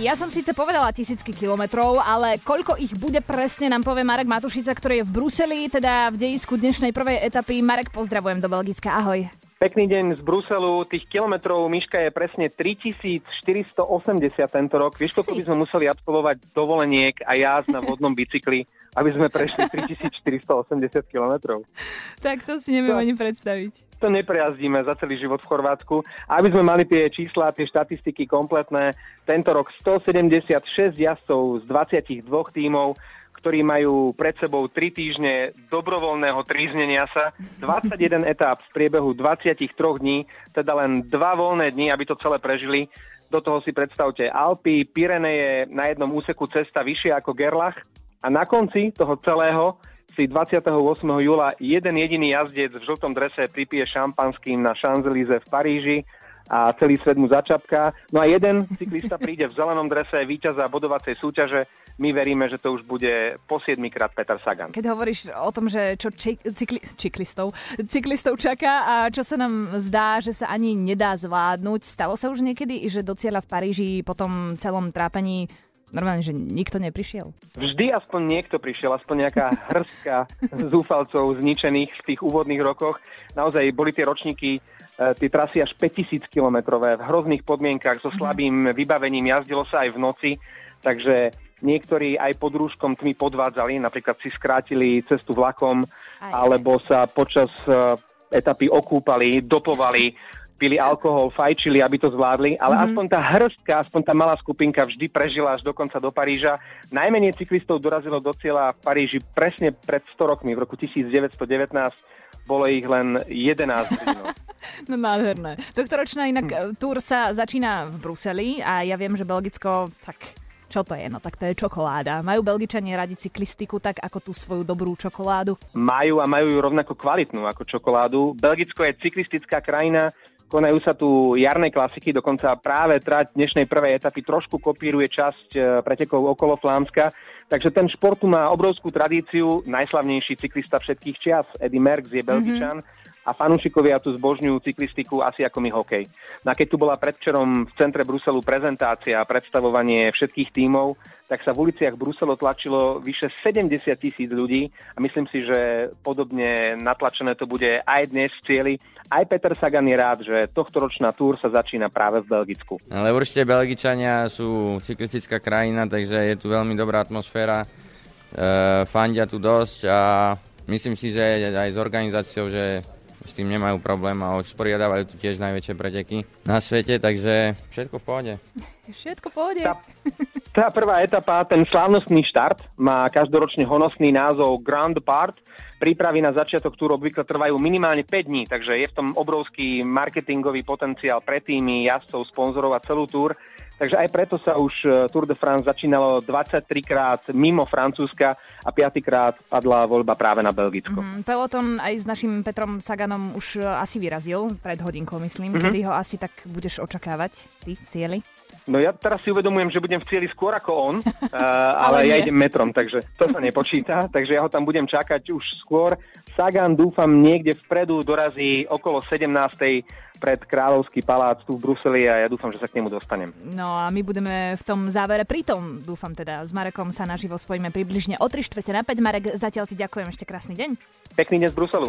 Ja som síce povedala tisícky kilometrov, ale koľko ich bude presne, nám povie Marek Matušica, ktorý je v Bruseli, teda v dejisku dnešnej prvej etapy. Marek, pozdravujem do Belgicka, ahoj. Pekný deň z Bruselu. Tých kilometrov Miška je presne 3480 tento rok. Vieš, koľko by sme museli absolvovať dovoleniek a jazd na vodnom bicykli, aby sme prešli 3480 kilometrov. Tak to si neviem to, ani predstaviť. To neprejazdíme za celý život v Chorvátsku. Aby sme mali tie čísla, tie štatistiky kompletné, tento rok 176 jazdcov z 22 tímov, ktorí majú pred sebou 3 týždne dobrovoľného tríznenia sa, 21 etáp v priebehu 23 dní, teda len dva voľné dni, aby to celé prežili. Do toho si predstavte Alpy, Pireneje, na jednom úseku cesta vyššie ako Gerlach a na konci toho celého si 28. júla jeden jediný jazdec v žltom drese pripije šampanským na Champs-Élysées v Paríži a celý svet mu začapká. No a jeden cyklista príde v zelenom drese víťaza bodovacej súťaže. My veríme, že to už bude po 7 krát Peter Sagan. Keď hovoríš o tom, že čo či, cykli, cyklistov, cyklistov čaká a čo sa nám zdá, že sa ani nedá zvládnuť, stalo sa už niekedy, že do cieľa v Paríži po tom celom trápení normálne, že nikto neprišiel? Vždy aspoň niekto prišiel, aspoň nejaká hrstka zúfalcov zničených v tých úvodných rokoch. Naozaj boli tie ročníky, e, tie trasy až 5000 kilometrové v hrozných podmienkach so mhm. slabým vybavením, jazdilo sa aj v noci, takže niektorí aj pod rúškom tmy podvádzali, napríklad si skrátili cestu vlakom, aj. alebo sa počas e, etapy okúpali, dopovali, pili alkohol, fajčili, aby to zvládli, ale mm-hmm. aspoň tá hrstka, aspoň tá malá skupinka vždy prežila až dokonca do Paríža. Najmenej cyklistov dorazilo do cieľa v Paríži presne pred 100 rokmi, v roku 1919 bolo ich len 11 No nádherné. Doktoročná inak hm. túr sa začína v Bruseli a ja viem, že Belgicko, tak čo to je? No tak to je čokoláda. Majú Belgičania radi cyklistiku tak ako tú svoju dobrú čokoládu? Majú a majú ju rovnako kvalitnú ako čokoládu. Belgicko je cyklistická krajina, Konajú sa tu jarné klasiky, dokonca práve trať dnešnej prvej etapy trošku kopíruje časť e, pretekov okolo Flámska. Takže ten šport tu má obrovskú tradíciu. Najslavnejší cyklista všetkých čias, Eddie Merckx, je Belgičan. Mm-hmm a fanúšikovia tu zbožňujú cyklistiku asi ako my hokej. No keď tu bola predvčerom v centre Bruselu prezentácia a predstavovanie všetkých tímov, tak sa v uliciach Bruselu tlačilo vyše 70 tisíc ľudí a myslím si, že podobne natlačené to bude aj dnes v cieli. Aj Peter Sagan je rád, že tohto ročná túr sa začína práve v Belgicku. Ale určite Belgičania sú cyklistická krajina, takže je tu veľmi dobrá atmosféra. E, fandia tu dosť a myslím si, že aj s organizáciou, že s tým nemajú problém a usporiadávajú tu tiež najväčšie preteky na svete, takže všetko v pohode. Všetko v pohode. Tá, tá prvá etapa, ten slávnostný štart, má každoročne honosný názov Grand Part. Prípravy na začiatok túru obvykle trvajú minimálne 5 dní, takže je v tom obrovský marketingový potenciál pre týmy, jazdcov, sponzorov a celú túr. Takže aj preto sa už e, Tour de France začínalo 23 krát mimo Francúzska a 5 krát padla voľba práve na Belgicko. Mm, peloton aj s našim Petrom Saganom už e, asi vyrazil pred hodinkou, myslím. Mm-hmm. Kedy ho asi tak budeš očakávať, ty cieli? No ja teraz si uvedomujem, že budem v cieli skôr ako on, uh, ale, ale ja idem metrom, takže to sa nepočíta, takže ja ho tam budem čakať už skôr. Sagan dúfam niekde vpredu dorazí okolo 17 pred Kráľovský palác tu v Bruseli a ja dúfam, že sa k nemu dostanem. No a my budeme v tom závere pritom, dúfam teda, s Marekom sa naživo spojíme približne o 3 čtvrte na 5. Marek, zatiaľ ti ďakujem ešte krásny deň. Pekný deň z Bruselu.